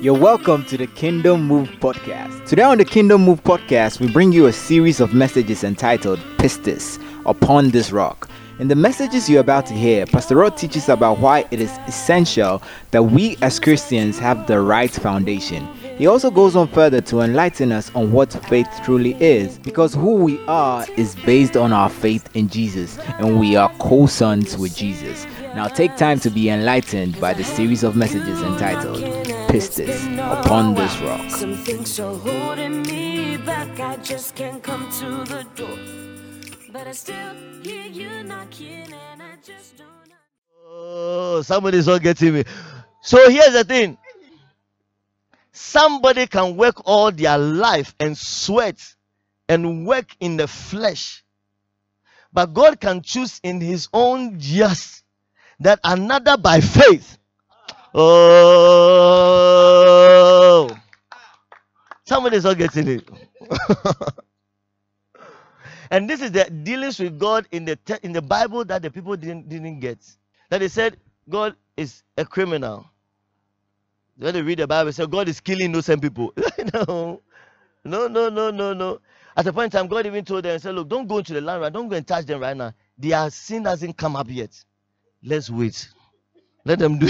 You're welcome to the Kingdom Move podcast. Today on the Kingdom Move podcast, we bring you a series of messages entitled Pistis Upon This Rock. In the messages you're about to hear, Pastor Rod teaches about why it is essential that we as Christians have the right foundation. He also goes on further to enlighten us on what faith truly is, because who we are is based on our faith in Jesus, and we are co sons with Jesus. Now take time to be enlightened by the series of messages entitled Pistis Upon This Rock. Some things are holding me back. I just can't come to the door. But I still hear you knocking, and I just don't. Oh, somebody's not getting me. So here's the thing. Somebody can work all their life and sweat and work in the flesh. But God can choose in his own yes that another by faith. Oh, somebody's not getting it. and this is the dealings with God in the te- in the Bible that the people didn't didn't get. That they said God is a criminal. When they read the Bible, say God is killing innocent people. no, no, no, no, no, no. At a point in time, God even told them, said, Look, don't go into the land right, don't go and touch them right now. Their sin hasn't come up yet. Let's wait. Let them do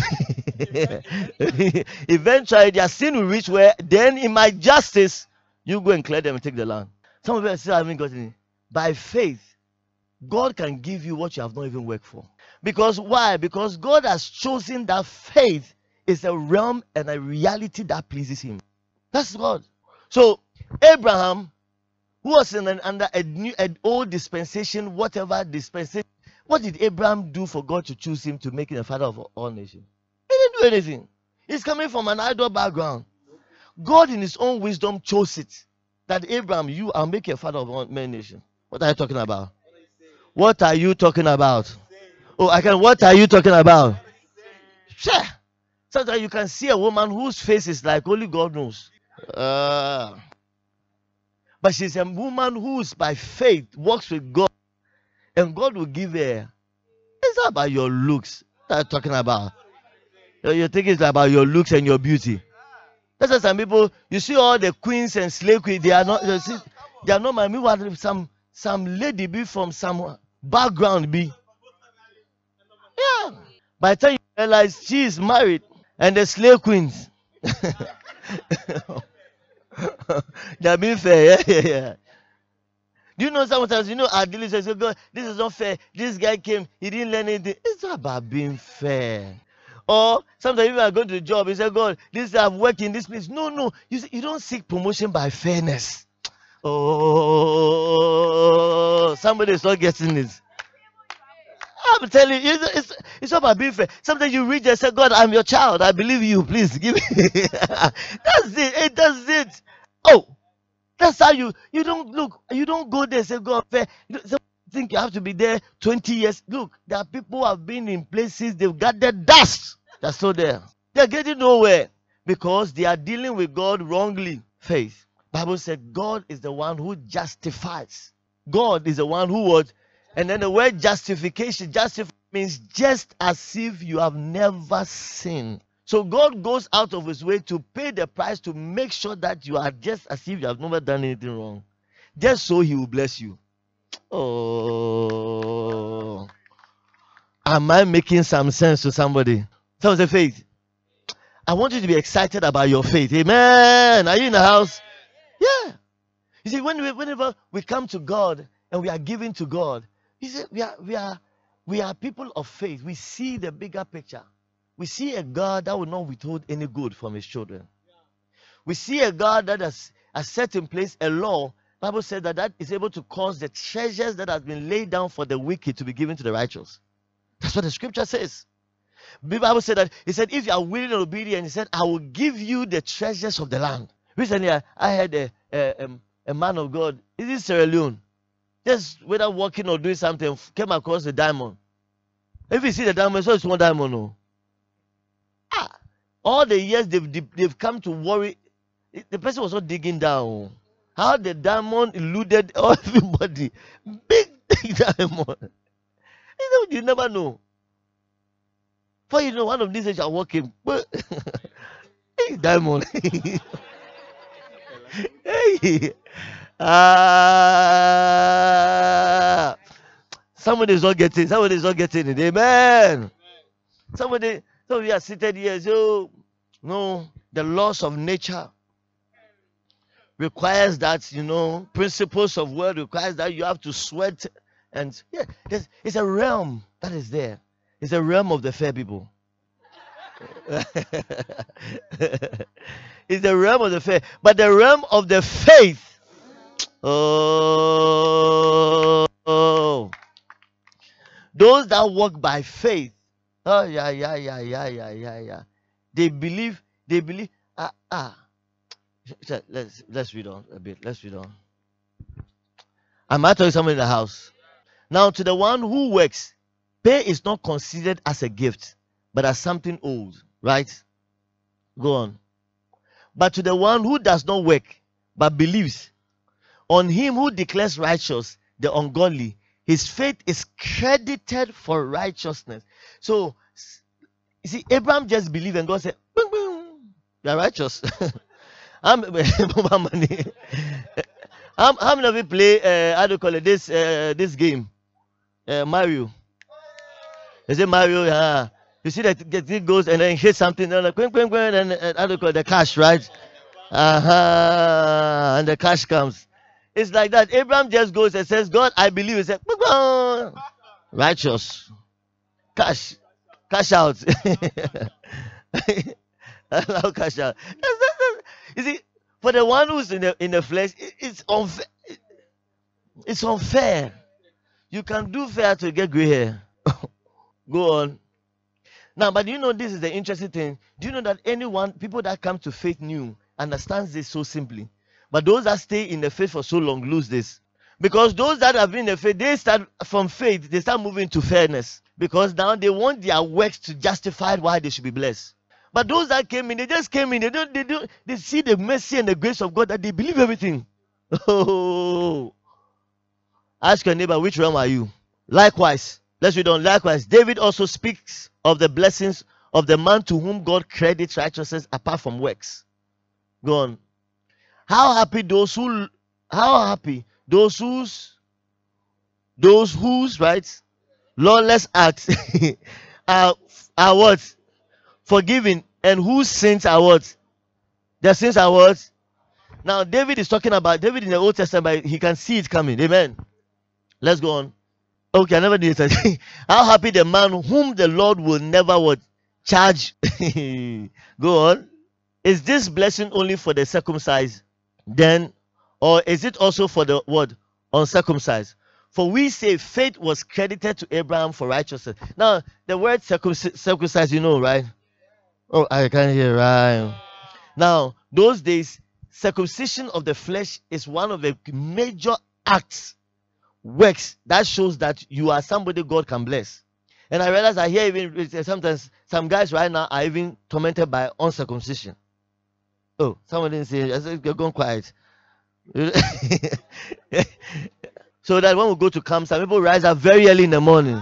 it. Eventually, their sin will reach where then in my justice, you go and clear them and take the land. Some of you still haven't gotten it. By faith, God can give you what you have not even worked for. Because why? Because God has chosen that faith is a realm and a reality that pleases Him. That's God. So Abraham, who was in an, under a new, an old dispensation, whatever dispensation, what did Abraham do for God to choose him to make him a father of all nations? He didn't do anything. He's coming from an idol background. God, in His own wisdom, chose it that Abraham, you are making a father of all many nations. What are you talking about? What are you talking about? Oh, I can. What are you talking about? Sure. Sometimes you can see a woman whose face is like only God knows. Uh, but she's a woman who's by faith walks with God, and God will give her. It's not about your looks. What are you talking about? You think it's about your looks and your beauty. That's why some people you see all the queens and slay queens. They are not. They are not my meanwhile some some lady be from some background be. Yeah. By the time you realize she is married and the slay queens. are being fair. Yeah, yeah, yeah. Do you know sometimes you know our dealers say, oh, God, this is not fair. This guy came, he didn't learn anything. It's not about being fair. Or sometimes even are going to the job, he said, God, this I've worked in this place. No, no, you you don't seek promotion by fairness. Oh, somebody is not getting this. I'm telling you, it's, it's, it's not about being fair. Sometimes you reach and say, God, I'm your child. I believe you. Please give me. that's it. It does it. Oh, that's how you you don't look. You don't go there say, God, fair. You don't, think you have to be there 20 years. Look, there are people who have been in places they've got the dust. That's still there. They're getting nowhere because they are dealing with God wrongly. Faith. Bible said God is the one who justifies. God is the one who would and then the word justification, justify means just as if you have never sinned. So God goes out of his way to pay the price to make sure that you are just as if you have never done anything wrong. Just so he will bless you. Oh. Am I making some sense to somebody? Someone say faith. I want you to be excited about your faith. Amen. Are you in the house? Yeah. You see, when we, whenever we come to God and we are giving to God, he said, we are, we are, we are people of faith. We see the bigger picture. We see a God that will not withhold any good from his children. We see a God that has, has set in place a law. Bible says that that is able to cause the treasures that have been laid down for the wicked to be given to the righteous. That's what the scripture says. The Bible said that he said, if you are willing and obedient, he said, I will give you the treasures of the land. Recently, I, I had a, a, um, a man of God. Is it Sierra Leone? just whether walking or doing something, came across a diamond. If you see the diamond, so it's one diamond. No. Ah, all the years they've they've come to worry. The person was not digging down. How the diamond eluded everybody. Big, diamond. You know, you never know. For you know, one of these days you're walking. But hey, diamond. hey. Ah. Somebody is not getting. Somebody is not getting it. Amen. Somebody. Of you are seated here. So, no, the laws of nature requires that you know principles of word requires that you have to sweat and yeah there's, it's a realm that is there it's a realm of the fair people it's the realm of the faith but the realm of the faith oh, oh. those that walk by faith oh yeah yeah yeah yeah yeah yeah yeah they believe they believe ah ah Let's let's read on a bit. Let's read on. I might tell you something in the house. Now, to the one who works, pay is not considered as a gift, but as something old, right? Go on. But to the one who does not work, but believes, on him who declares righteous the ungodly, his faith is credited for righteousness. So, you see, Abraham just believed, and God said, you are righteous. I'm how, many of you play uh, how do you call it this uh, this game? Uh, Mario. Is it Mario? Yeah. You see that it goes and then hit something, and like quing, quing, quing, and how do you call it? the cash, right? Uh-huh. And the cash comes. It's like that. Abraham just goes and says, God, I believe. He said, righteous. Cash. Cash out. Allow cash out. You see, for the one who's in the in the flesh, it- it's unfair. It's unfair. You can do fair to get gray hair. Go on. Now, but you know this is the interesting thing. Do you know that anyone, people that come to faith new, understands this so simply, but those that stay in the faith for so long lose this. Because those that have been in the faith, they start from faith, they start moving to fairness. Because now they want their works to justify why they should be blessed. But those that came in, they just came in. They don't. They don't. They see the mercy and the grace of God that they believe everything. Oh, ask your neighbor, which realm are you? Likewise, let's read on. Likewise, David also speaks of the blessings of the man to whom God credits righteousness apart from works. Go on. How happy those who, how happy those whose, those whose right, lawless acts are are what forgiven and whose sins are what? Their sins are what? Now, David is talking about David in the Old Testament, he can see it coming. Amen. Let's go on. Okay, I never did it. How happy the man whom the Lord will never what charge. go on. Is this blessing only for the circumcised? Then, or is it also for the word Uncircumcised? For we say faith was credited to Abraham for righteousness. Now, the word circumc- circumcised, you know, right? Oh, I can't hear right. Now, those days, circumcision of the flesh is one of the major acts, works that shows that you are somebody God can bless. And I realize I hear even sometimes some guys right now are even tormented by uncircumcision. Oh, someone didn't say. I said, you're going quiet. so that when we go to camp, some people rise up very early in the morning,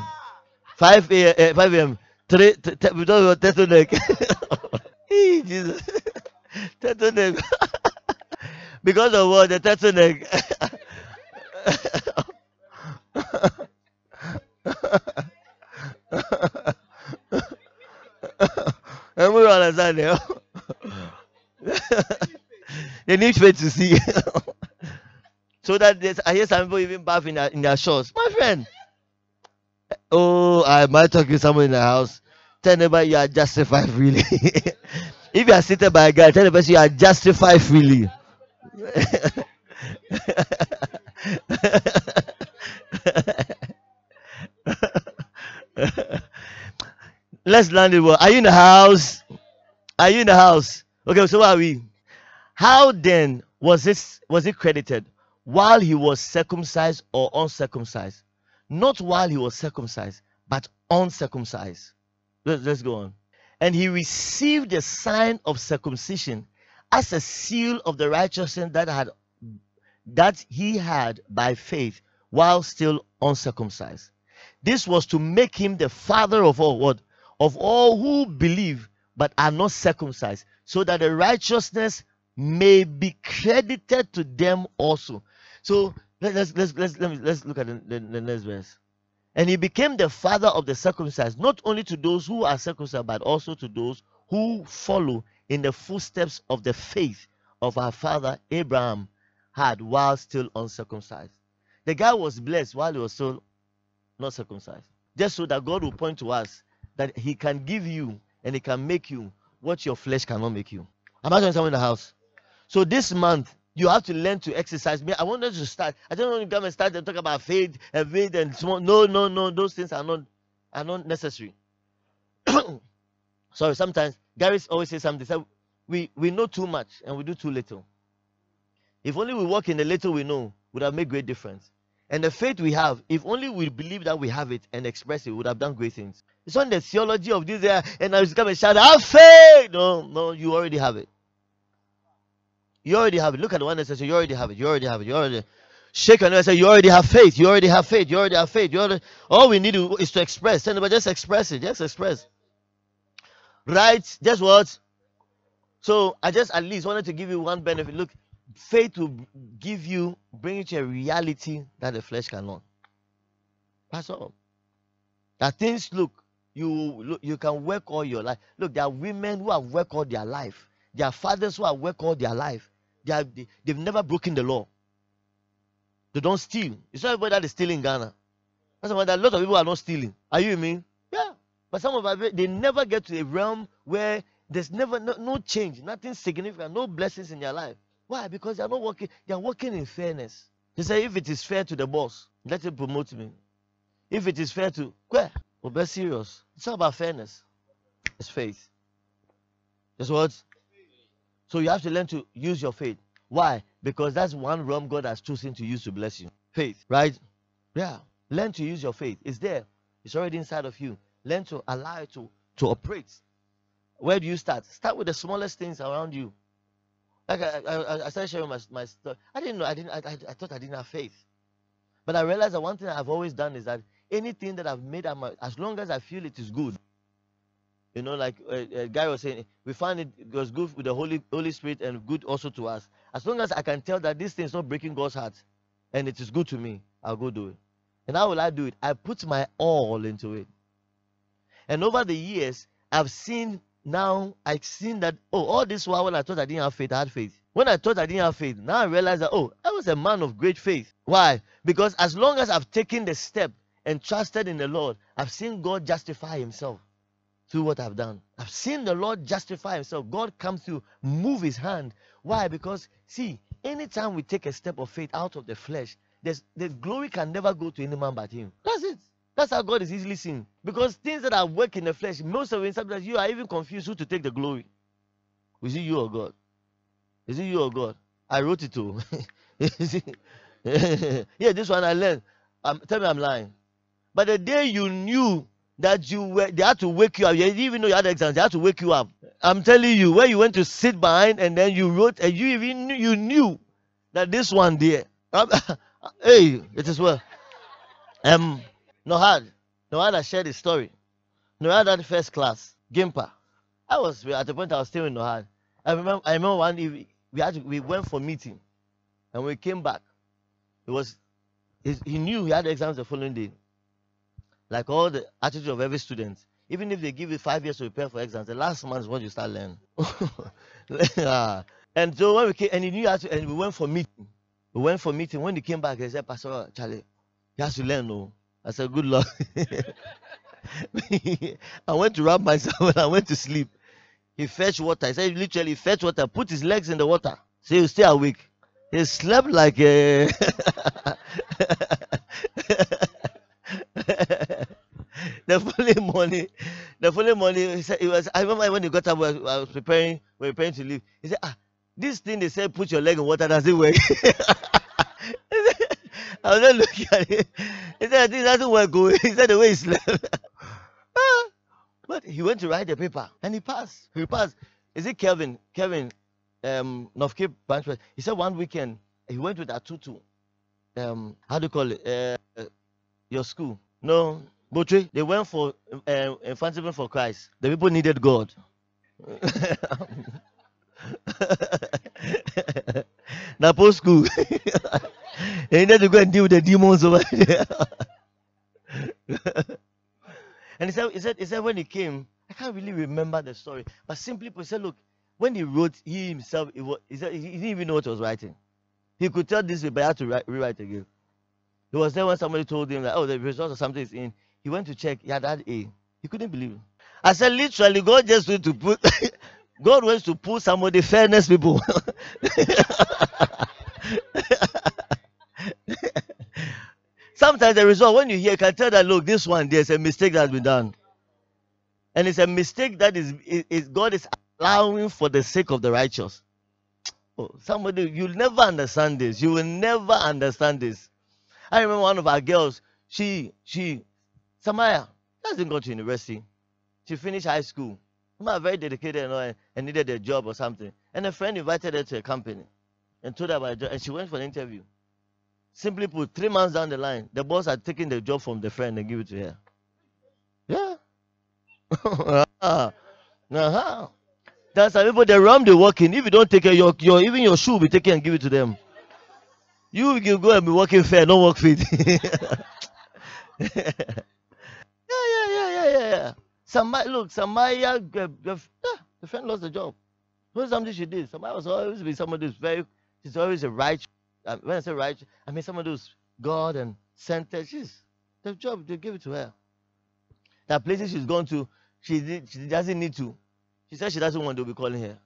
5 a.m. Uh, 5 a.m. Three, t- t- we don't have turtleneck. Hey, Jesus. turtleneck. because of what? The turtleneck. and we understand now. They need to see. so that there's, I hear some people even bath in their, in their shorts. My friend. Oh, I might talk to someone in the house. Tell neighbor you are justified freely. if you are seated by a guy, tell the person you are justified freely. Let's land it well. Are you in the house? Are you in the house? Okay, so are we? How then was this was it credited? While he was circumcised or uncircumcised? Not while he was circumcised, but uncircumcised. Let's, let's go on. And he received the sign of circumcision as a seal of the righteousness that had that he had by faith while still uncircumcised. This was to make him the father of all what of all who believe but are not circumcised, so that the righteousness may be credited to them also. So let, us let's let's let me, let's look at the, the, the next verse. And he became the father of the circumcised, not only to those who are circumcised, but also to those who follow in the footsteps of the faith of our father Abraham had while still uncircumcised. The guy was blessed while he was still not circumcised. Just so that God will point to us that he can give you and he can make you what your flesh cannot make you. Am I someone in the house? So this month, you have to learn to exercise. Me, I want us to start. I don't want to come and start and talk about faith and faith and small. No, no, no. Those things are not are not necessary. Sorry, sometimes Gary always says something. Say, we we know too much and we do too little. If only we walk in the little we know, would have made great difference. And the faith we have, if only we believe that we have it and express it, would have done great things. It's not the theology of this, uh, and I just come and shout, I have faith. No, no, you already have it. You already have it. Look at the one that says, You already have it. You already have it. You already shake and say, You already have faith. You already have faith. You already have faith. You already all we need is to express. But just express it. Just express. Right? Just what? So I just at least wanted to give you one benefit. Look, faith will give you, bring it to a reality that the flesh cannot. That's all. That things look, you you can work all your life. Look, there are women who have worked all their life. There are fathers who have worked all their life. They have, they, they've never broken the law. They don't steal. It's not everybody that is stealing in Ghana. That's why a lot of people are not stealing. Are you me? Yeah. But some of them, they never get to a realm where there's never no, no change, nothing significant, no blessings in their life. Why? Because they are not working, they are working in fairness. They say, if it is fair to the boss, let him promote me. If it is fair to where? Well, be serious. It's not about fairness. It's faith. That's what? So you have to learn to use your faith. Why? Because that's one realm God has chosen to use to bless you. Faith, right? Yeah. Learn to use your faith. It's there. It's already inside of you. Learn to allow it to, to operate. Where do you start? Start with the smallest things around you. Like I, I, I started sharing my, my story. I didn't know. I didn't. I, I, I thought I didn't have faith, but I realized that one thing I've always done is that anything that I've made, as long as I feel it is good, you know, like a, a guy was saying, we find it, it was good with the Holy Holy Spirit and good also to us. As long as I can tell that this thing is not breaking God's heart, and it is good to me, I'll go do it. And how will I do it? I put my all into it. And over the years, I've seen now I've seen that oh all this while when I thought I didn't have faith, I had faith. When I thought I didn't have faith, now I realize that oh I was a man of great faith. Why? Because as long as I've taken the step and trusted in the Lord, I've seen God justify Himself through what I've done. I've seen the Lord justify Himself. God come through, move His hand. Why? Because see, anytime we take a step of faith out of the flesh, there's the glory can never go to any man but Him. That's it. That's how God is easily seen. Because things that are work in the flesh, most of it, sometimes you are even confused who to take the glory. Is it you or God? Is it you or God? I wrote it too. yeah, this one I learned. Um, tell me I'm lying. But the day you knew that you were, they had to wake you up. You didn't even know you had exams. They had to wake you up. I'm telling you, where you went to sit behind and then you wrote, and you even knew, you knew that this one there. Um, hey, it is well. Um, Nohad. Nohad has shared his story. Nohad had first class. Gimpa. I was at the point I was still in Nohad. I remember I remember one evening we had to, we went for meeting and we came back. It was he knew he had exams the following day. Like all the attitude of every student. Even if they give you five years to prepare for exams, the last month is what you start learning. and so when we came, and he knew how to, and we went for meeting. We went for meeting. When he came back, he said, Pastor Charlie, he has to learn. No. I said, Good luck. I went to wrap myself and I went to sleep. He fetched water. He said, literally, fetch water, put his legs in the water. So he stay awake. He slept like a. the following morning, the following morning, he said, it was, I remember when he got up, I was, I was preparing, we were preparing to leave. He said, Ah, this thing they said, put your leg in water, does it work? I was just looking at it. He said, this doesn't work. Good. Oh. He said, the way he slept. Ah, but he went to write the paper and he passed. He passed. Is it Kevin? Kevin, um, North Cape Branch. He said one weekend he went with Atutu. Um, how do you call it? Uh, your school. No, Botry. They went for uh, infantism for Christ. The people needed God. now post school. they need to go and deal with the demons over there. and he said, he said, he said when he came, I can't really remember the story, but simply put, he said, look, when he wrote, he himself, he, wa- he said he didn't even know what he was writing. He could tell this, but he had to write, rewrite again. He was there when somebody told him that, oh, the result of something is in. He went to check, he had had A. He couldn't believe it. I said, literally, God just went to put, God wants to put somebody fairness people. Sometimes the result, when you hear, you can tell that, look, this one, there's a mistake that has been done. And it's a mistake that is, is, is God is allowing for the sake of the righteous. Oh, somebody, you'll never understand this. You will never understand this. I remember one of our girls, she, she, Samaya, hasn't go to university. She finished high school. Samaya very dedicated and, all, and needed a job or something. And a friend invited her to a company and told her about a job. And she went for an interview. Simply put, three months down the line, the boss had taken the job from the friend and give it to her. Yeah. uh-huh. That's how people the realm they work in. If you don't take care, your, your even your shoe will be taken and give it to them. You will go and be working fair, don't work fit. yeah. Somebody look, somebody uh, the, the, the friend lost the job. What something she did? Somebody was always be somebody who's very she's always a right uh, when I say right, I mean somebody who's God and centered. She's the job, they give it to her. That places she's gone to, she she doesn't need to. She said she doesn't want to be calling her.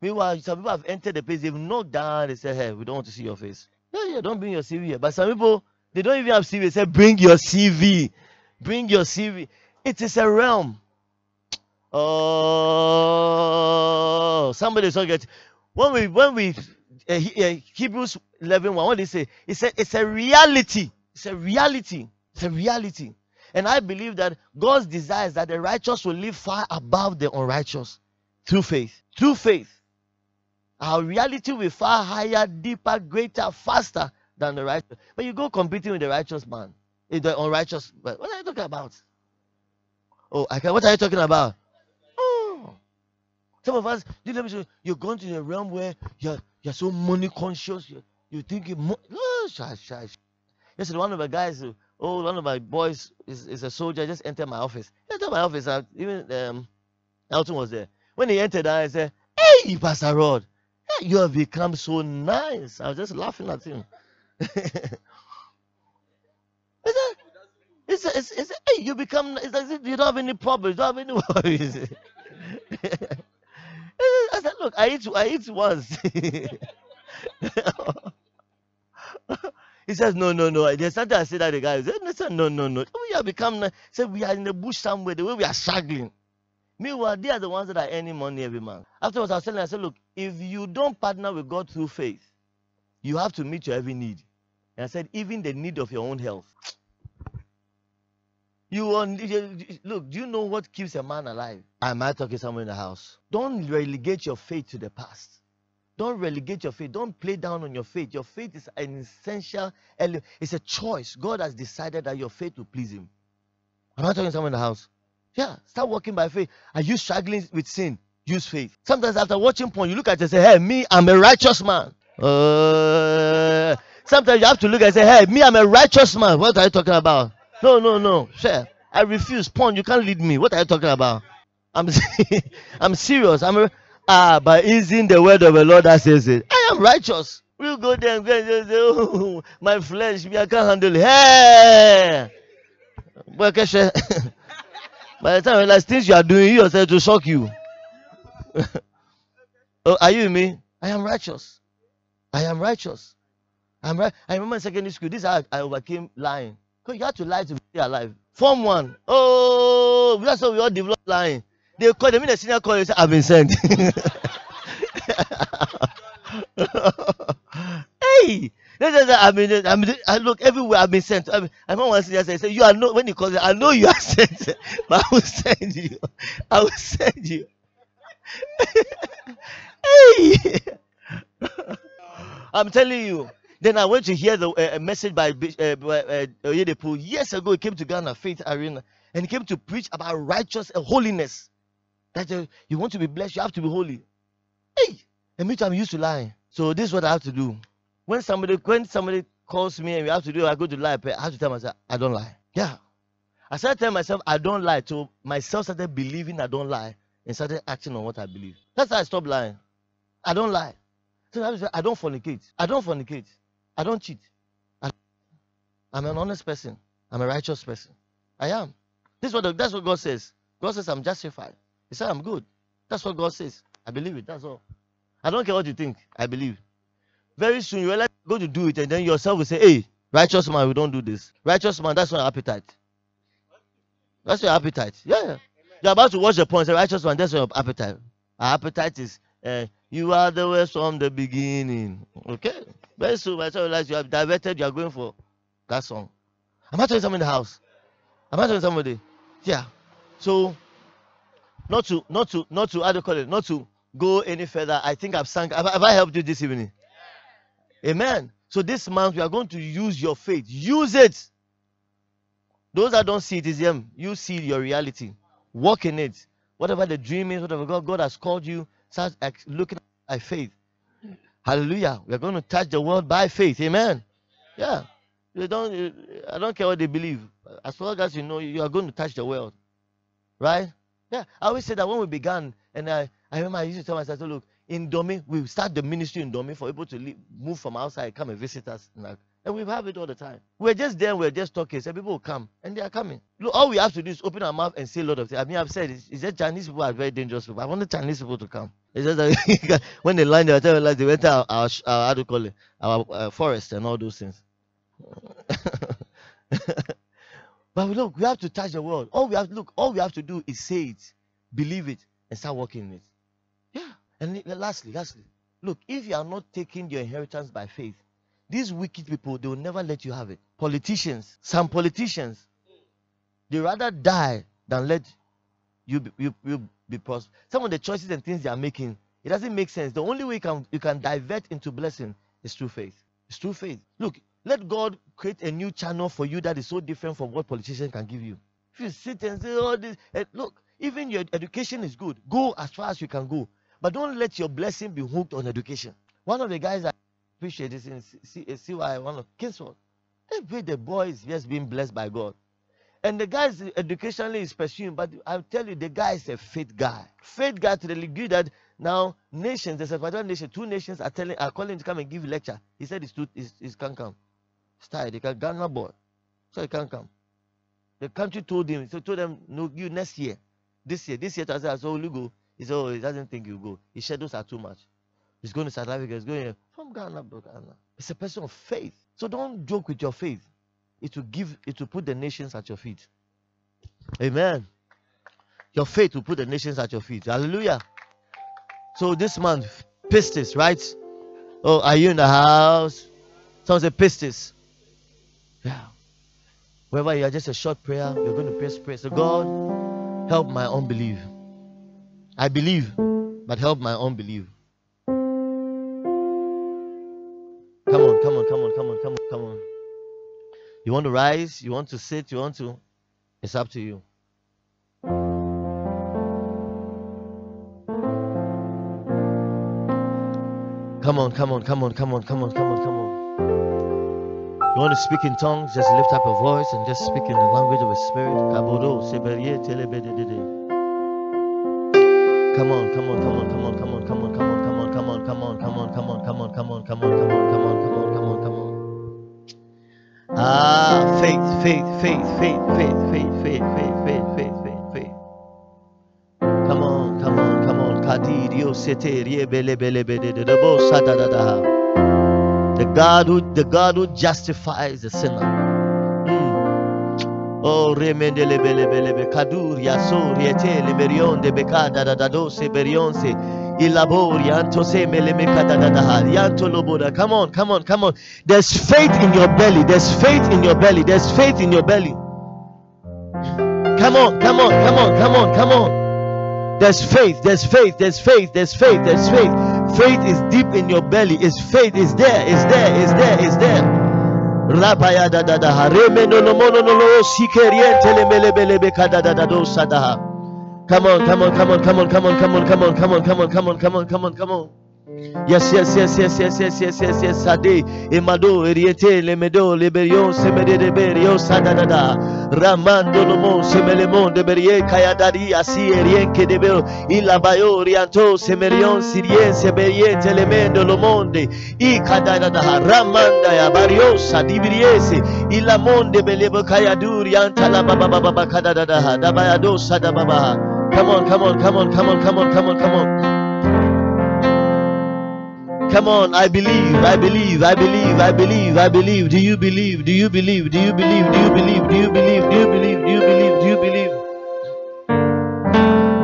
Meanwhile, some people have entered the place, they've knocked down, they say, Hey, we don't want to see your face. Yeah, yeah, don't bring your CV here. But some people, they don't even have CV. They say, Bring your CV. Bring your CV. It is a realm. Oh, somebody's not getting. When we, when we, uh, uh, Hebrews 11, 1, what they say? It said, It's a reality. It's a reality. It's a reality. And I believe that God's desire is that the righteous will live far above the unrighteous through faith. Through faith. Our reality will be far higher, deeper, greater, faster than the righteous. But you go competing with the righteous man, eh, the unrighteous. What are you talking about? Oh, I can, what are you talking about? Oh. Some of us, you let me show you, you're going to the realm where you're you're so money conscious. You you think you mo- oh, shy. Yesterday, one of the guys, oh, one of my boys is, is a soldier, just entered my office. He entered my office, uh, even um, Elton was there. When he entered, I said, Hey, Pastor Rod, you have become so nice. I was just laughing at him. he he said, he said, hey, you become, it's if you don't have any problems, you don't have any worries. I said, look, I eat, I eat once. he says, no, no, no. There's something I said that the guy no, said, no, no, no. We have become, said we are in the bush somewhere, the way we are struggling. Meanwhile, they are the ones that are earning money every month. Afterwards, I was telling, I said, look, if you don't partner with God through faith, you have to meet your every need. And I said, even the need of your own health. You look, do you know what keeps a man alive? Am I talking someone in the house? Don't relegate your faith to the past. Don't relegate your faith. Don't play down on your faith. Your faith is an essential element. It's a choice. God has decided that your faith will please Him. Am I talking to someone in the house? Yeah, start walking by faith. Are you struggling with sin? Use faith. Sometimes after watching porn, you look at it and say, Hey, me, I'm a righteous man. Uh, sometimes you have to look and say, Hey, me, I'm a righteous man. What are you talking about? No, no, no. sir. I refuse. Porn, you can't lead me. What are you talking about? I'm I'm serious. I'm a, ah, but isn't the word of the Lord that says it? I am righteous. We'll go there and go and say, oh, my flesh, me, I can't handle it. Hey! By the time you realize things you are doing, you yourself to shock you. oh, are you me? I am righteous. I am righteous. I'm right. I remember in secondary school, this is how I overcame lying. Because you have to lie to be alive. Form one. Oh, that's how we all develop lying. They call them in the senior college, say, I've been sent. hey! I mean, I mean, I look everywhere. I've been sent. I, mean, I remember one senior said, "You are not." When he calls it, I know you are sent, but I will send you. I will send you. hey! I'm telling you. Then I went to hear the uh, message by uh, by, uh, years ago. He came to Ghana Faith Arena and he came to preach about righteous uh, holiness. That you, you want to be blessed, you have to be holy. Hey, and me I'm used to lying. So this is what I have to do. When somebody when somebody calls me and we have to do, I go to lie. I have to tell myself I don't lie. Yeah. I started telling myself I don't lie. So myself started believing I don't lie and started acting on what I believe. That's how I stopped lying. I don't lie. So I don't fornicate. I don't fornicate. I don't cheat. I'm an honest person. I'm a righteous person. I am. This is what the, that's what God says. God says I'm justified. He said I'm good. That's what God says. I believe it. That's all. I don't care what you think. I believe. Very soon you realize going to do it, and then yourself will say, "Hey, righteous man, we don't do this. Righteous man, that's your appetite. That's your appetite. Yeah, yeah. You're about to watch the point. Say, righteous man, that's your appetite. Our appetite is, uh, you are the worst from the beginning. Okay. Very soon, the time you have diverted, you are going for that song. Am I telling someone in the house? Am I telling somebody? Yeah. So, not to, not to, not to, how do call it? Not to go any further. I think I've sung. Have, have I helped you this evening? Amen. So this month we are going to use your faith. Use it. Those that don't see it is them. You see your reality. Walk in it. Whatever the dream is, whatever God, God has called you, start looking by faith. Hallelujah. We are going to touch the world by faith. Amen. Yeah. You don't. I don't care what they believe. As long as you know you are going to touch the world, right? Yeah. I always say that when we began, and I, I remember I used to tell myself, look, in Domi, we start the ministry in Domi for people to leave, move from outside, come and visit us, and we have it all the time. We're just there, we're just talking. So people will come, and they are coming. Look, all we have to do is open our mouth and say a lot of things. I mean, I've said it's, it's just Chinese people are very dangerous people. I want the Chinese people to come. It's just that when they land, tell like they went our, our, our how do you call it, our uh, forest and all those things. but look, we have to touch the world. All we have look, all we have to do is say it, believe it, and start working in it. Yeah. And lastly, lastly, look, if you are not taking your inheritance by faith, these wicked people they will never let you have it. Politicians, some politicians, they rather die than let you be, you, you be. Some of the choices and things they are making, it doesn't make sense. The only way you can you can divert into blessing is through faith. It's through faith. Look, let God create a new channel for you that is so different from what politicians can give you. If you sit and say, "Oh, this," eh, look, even your education is good. Go as far as you can go, but don't let your blessing be hooked on education. One of the guys I appreciate this in CY, one of Kingsford. Way the boy is just being blessed by God. And the guy is educationally is pursuing, but I'll tell you, the guy is a faith guy. Faith guy to the degree that now nations, there's a particular nation, two nations are telling are calling to come and give lecture. He said he's too he's, he can't come. He's tired, he can Ghana boy. So he can't come. The country told him, so told them, no, you next year. This year, this year, I said, so will you go? He said, oh, he doesn't think you go. His schedules are too much. He's going to South Africa, he's going from Ghana, bro, Ghana. It's a person of faith. So don't joke with your faith. It will give, it will put the nations at your feet. Amen. Your faith will put the nations at your feet. Hallelujah. So this month, pistis, right? Oh, are you in the house? Someone say pistis. Yeah. Wherever you are, just a short prayer. You're going to pray, pray. So God, help my unbelief. I believe, but help my unbelief. On, come on, come on, come on, come on, come on. You want to rise? You want to sit? You want to? It's up to you. Come on, come on, come on, come on, come on, come on, come on. You want to speak in tongues? Just lift up your voice and just speak in the language of the Spirit. Come on, come on, come on, come on, come on, come on, come on, come on, come on, come on, come on, come on, come on, come on, come on, come on, come on, come on, faith, faith, faith, faith, faith, faith, faith, faith, faith, faith, faith, faith. Come on, come on, come on. Kadirio sete riebele bele bele de bo sada da da. The God who the God who justifies the sinner. Mm. Oh, remendele bele bele be kadur ya so riete le berion de bekada da da do se berion se Come on, come on, come on. There's faith in your belly. There's faith in your belly. There's faith in your belly. Come on, come on, come on, come on, come on. There's faith, there's faith, there's faith, there's faith, there's faith. Faith is deep in your belly. It's faith, is there, is there, is there, is there. Rabaya da da da ha. No no no no no. Sikeriente le mele bele be ka da da da do. Come on, come on, come on, come on, come on, come on, come on, come on, come on, come on, come on, come on, come on. Yes, yes, yes, yes, yes, yes, yes, yes, yes, Sade, Emado, Eriete, Lemedo, Liberion, Semede de Berio, Sadada, Ramando Lomo, Semelemon, de Berie, Kayadari, Asi, Erienke de Bel, Ilabayo, Rianto, Semerion, Sirien, Seberie, Telemendo, Lomonde, I Kadada, Ramanda, Bario, Sadibiriese, Ilamonde, Belebo, Kayaduri, Antala Baba Baba Kadada, Dabayado, Sadababa. Come on, come on, come on, come on, come on, come on, come on. Come on, I believe, I believe, I believe, I believe, I believe. Do you believe? Do you believe? Do you believe? Do you believe? Do you believe? Do you believe? Do you believe? Do you believe?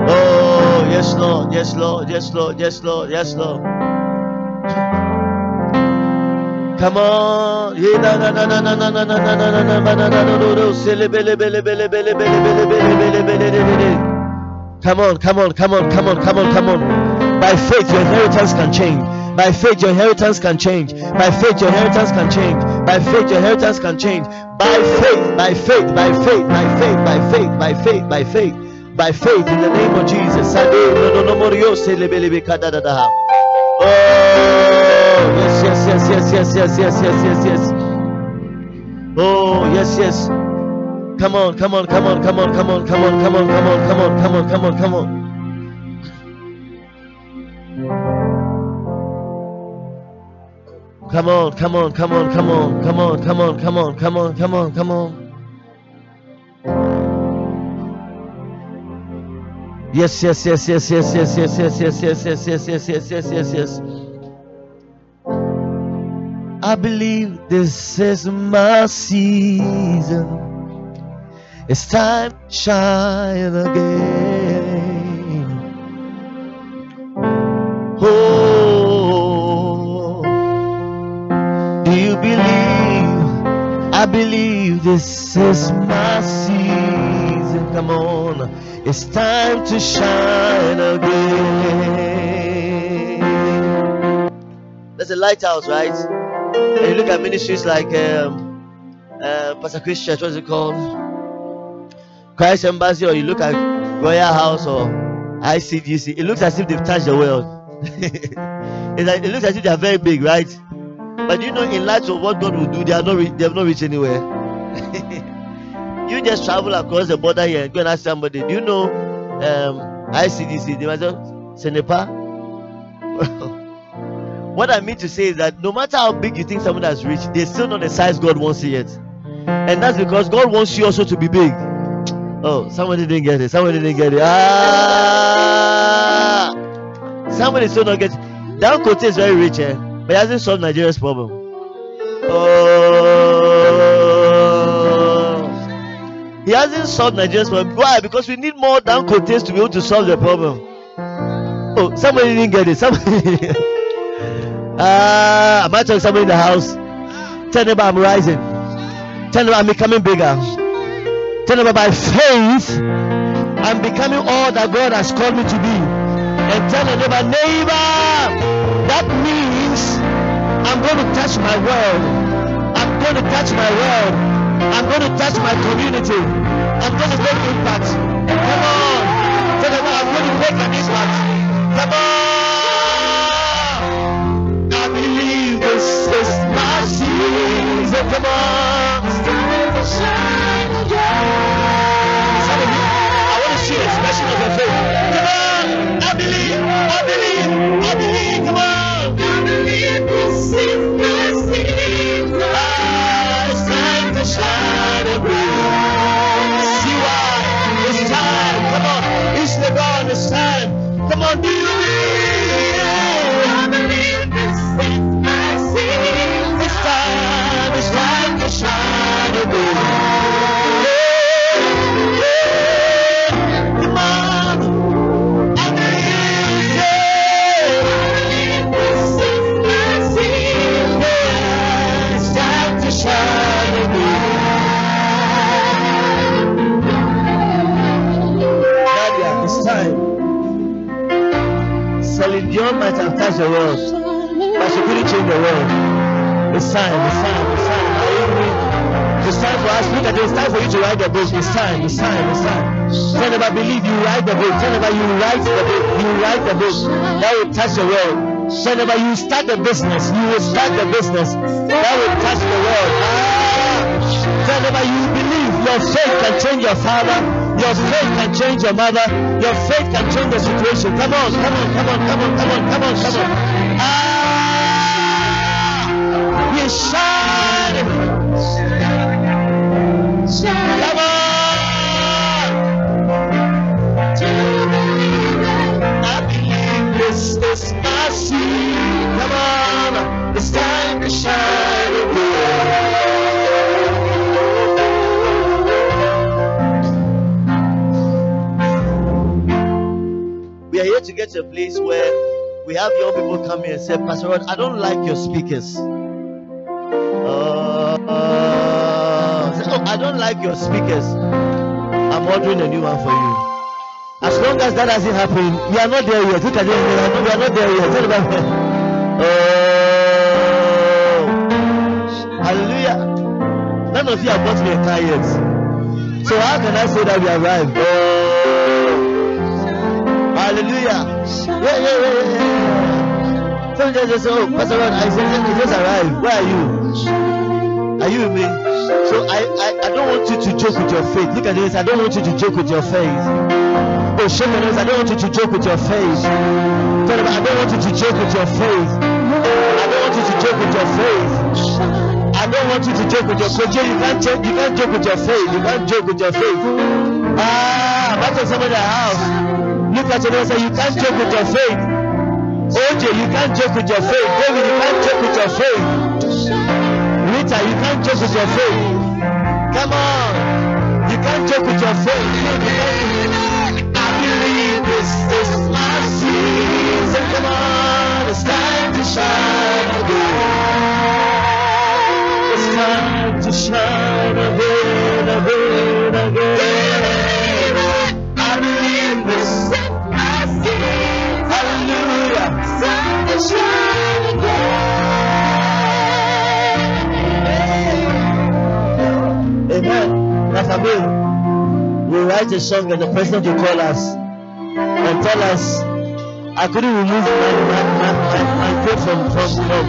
Oh, yes, Lord, yes, Lord, yes, Lord, yes, Lord, yes, Lord. Come on. Yeah, na na na na na na na na na na na na na na na no no Come on, come on, come on, come on, come on, come on. By faith, your inheritance can change. By faith, your inheritance can change. By faith, your inheritance can change. By faith, your inheritance can change. By faith, by faith, by faith, by faith, by faith, by faith, by faith, by faith, in the name of Jesus. Oh, yes, yes, yes, yes, yes, yes, yes, yes, yes, yes. Oh, yes, yes. Come on, come on, come on, come on, come on, come on, come on, come on, come on, come on, come on, come on. Come on, come on, come on, come on, come on, come on, come on, come on, come on, come on. Yes, yes, yes, yes, yes, yes, yes, yes, yes, yes, yes, yes, yes, yes, yes, yes, yes. I believe this is my season. It's time to shine again. Oh, do you believe? I believe this is my season. Come on, it's time to shine again. There's a lighthouse, right? And you look at ministries like um, uh, Pastor Chris Church, what's it called? Christ Embassy, or you look at Royal House or ICGC, it looks as if they've touched the world. like, it looks as if they are very big, right? But you know, in light of what God will do, they are not re- they have not reached anywhere. you just travel across the border here and go and ask somebody, do you know um, ICGC? They might say, Senepa. what I mean to say is that no matter how big you think someone has reached, they're still not the size God wants it yet. And that's because God wants you also to be big. Oh, somebody didn't get it. Somebody didn't get it. Ah! Somebody still not get it. Dangote is very rich, eh? But he hasn't solved Nigeria's problem. Oh. He hasn't solved Nigeria's problem. Why? Because we need more Dangotes to be able to solve the problem. Oh, somebody didn't get it. Somebody. Ah, am I talking somebody in the house? Tell them I'm rising. Tell them I'm becoming bigger. Tell them by faith, I'm becoming all that God has called me to be. And tell them, neighbor, neighbor, that means I'm going to touch my world. I'm going to touch my world. I'm going to touch my community. I'm going to make impact. Come on. Tell them, I'm going to make an impact. Come on. I believe this is the world, but she couldn't change the world. It's time, it's time, it's time. It's time for us. Look at it. It's time for you to write the book. It's time, it's time, it's time. Tell I believe you write the book. Tell them you write the book. You write the book. That will touch the world. Tell you start the business. You will start the business. That will touch the world. Ah. Tell you believe your faith can change your father. Your faith can change your mother. Your faith can change the situation. Come on, come on, come on, come on, come on, come on, come on. Ah, you shine. Come on. I believe this is my seed. Come on, it's time to shine We are here to get to a place where we have young people come here and say, Pastor Rod, I don't like your speakers. Uh, uh, oh, I don't like your speakers. I'm ordering a new one for you. As long as that hasn't happened, you are not there yet. Look at them. We are not there yet. Tell them. Oh, hallelujah. None of you have bought me a car yet. So how can I say that we arrived? Oh, hallelujah. Yeah, yeah, yeah, yeah. yeah. Some just say, oh, Pastor Ron, I said, I just arrived. Where are you? Are you with me? So I, I, I don't want you to joke with your faith. Look at this. I don't want you to joke with your faith. Oh, shake your. I don't want you to joke with your faith. Tell them, I don't want you to joke with your faith. I don't want you to joke with your faith. I don't want you to joke with your faith. You can't joke, you can't joke with your faith. You can't joke with your faith. Ah, back to somebody's house. Look at nose and say, you can't joke with your faith. OJ, you can't joke with your faith. David, you can't joke with your faith. Rita, you can't joke with your faith. Come on. You can't joke with your faith. I believe this is my season. Come on. It's time to shine again. It's time to shine Nakamil, we write a song and the president will call us and tell us, I couldn't remove my, my, my, my, my foot from, from, from,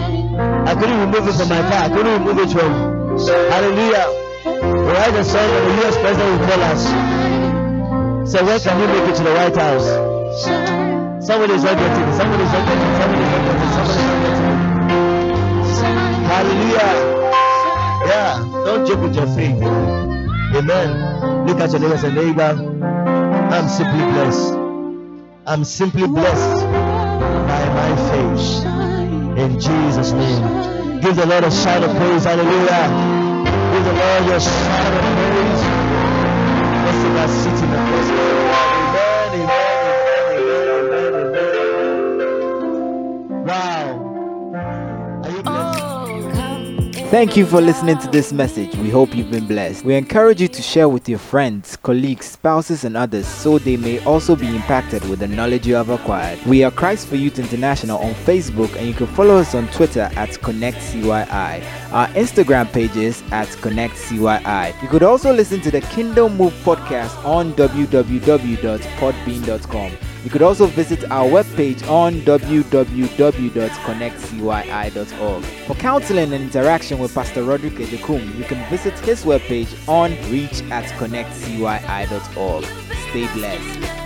I couldn't remove it from my car. I couldn't remove it from, hallelujah. We write a song and the US president will call us. So when can you make it to the White House? Somebody is not getting it. Somebody is not getting it. Somebody is not getting it. Somebody is not getting it. Hallelujah. Yeah. Don't joke with your faith. Amen. Look at your neighbor and say, neighbor, I'm simply blessed. I'm simply blessed by my faith. In Jesus' name. Give the Lord a shout of praise. Hallelujah. Give the Lord your shout of praise. In the Thank you for listening to this message. We hope you've been blessed. We encourage you to share with your friends, colleagues, spouses, and others so they may also be impacted with the knowledge you have acquired. We are Christ for Youth International on Facebook, and you can follow us on Twitter at ConnectCYI. Our Instagram page is at ConnectCYI. You could also listen to the Kingdom Move podcast on www.podbean.com. You could also visit our webpage on www.connectcyi.org. For counseling and interaction with Pastor Roderick Edekum, you can visit his webpage on reach at connectcyi.org. Stay blessed.